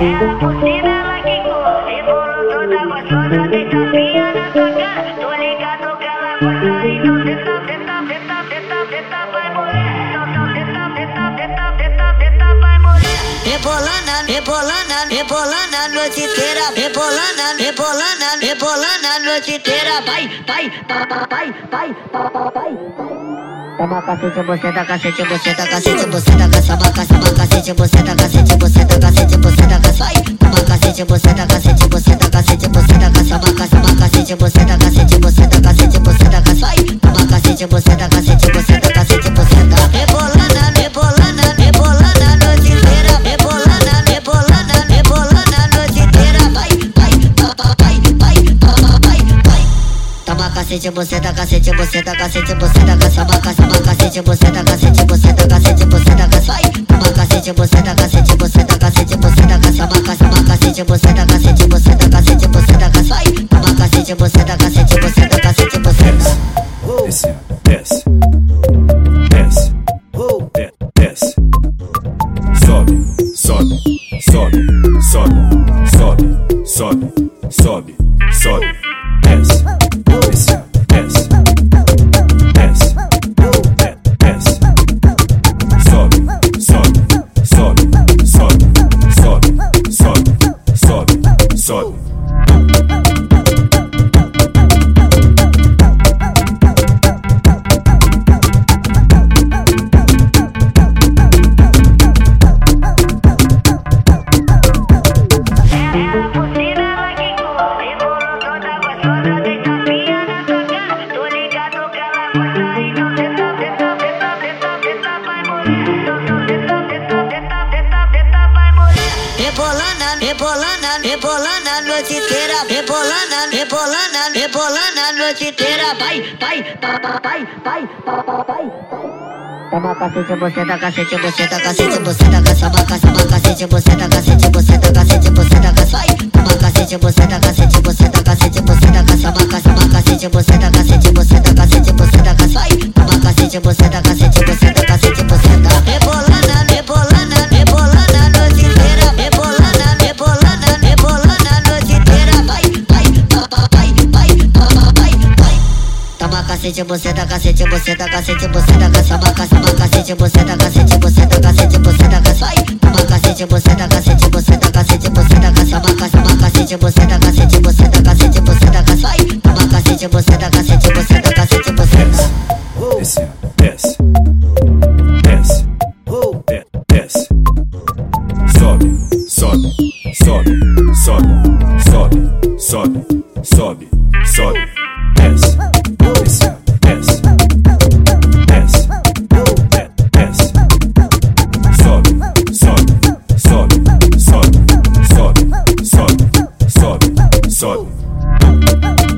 Ela por cima, ela quicou. Rebolou toda gostosa, tem tapinha na tua cara. Tô ligado que ela gosta, então senta, senta, senta, senta, senta, vai mulher. Então senta, senta, senta, senta, senta, vai mulher. Rebolando, rebolando, rebolando a noite inteira. Rebolando, rebolando, rebolando a noite inteira. Vai, vai, vai, vai, vai, vai. Toma cacete, você da cacete, você da cacete, você caça, caça, cacete, você da cacete, você da cacete, buceta, cacete, buceta, cacete, buceta, caçamba, caçamba, cacete, buceta, cacete, buceta, cacete, buceta, caçai. Toma cacete, buceta, cacete, buceta, cacete, buceta. Rebolana, rebolana, rebolana noite inteira. Rebolana, rebolana, rebolana noite inteira. Vai, vai, vai, vai, vai, vai. Toma cacete, buceta, cacete, buceta, cacete, buceta, caçamba, caçamba, cacete, buceta, cacete, buceta, cacete, buceta, caçai. Toma cacete, buceta. cacete, da cacete, buceta, cacete, buceta. Desce, desce, desce, desce. Sobe, sobe, sobe, sobe, sobe, sobe, sobe, sobe, desce, desce, desce. Sobe, sobe, sobe, sobe. Rebolando, rebolando, rebolando a noite inteira. Rebolando, rebolando, rebolando a noite inteira. Vai, vai, vai, vai, vai, vai, vai. Toma cacete, você da cacete, você da cacete, você da caça, caça, cacete, você da cacete, você da cacete, você da caça. Vai, toma cacete, você da cacete, você da cacete, você da caça, caça, cacete, você da cacete, você da cacete, você da caça. Vai, toma cacete, você da cacete, você da cacete, cacete, você da cacete, você da cacete, você da caça, caça, cacete, você da cacete, você da cacete, você da. Vai, toma cacete, você da cacete, você da cacete, você da caça, caça, cacete, você da cacete, você da cacete, você da. Vai, toma cacete, você da cacete, você da cacete, você da Desce, desce, desce, de- desce, sobe, sobe, sobe, sobe, sobe, sobe, sobe, sobe, desce, sobe, sobe.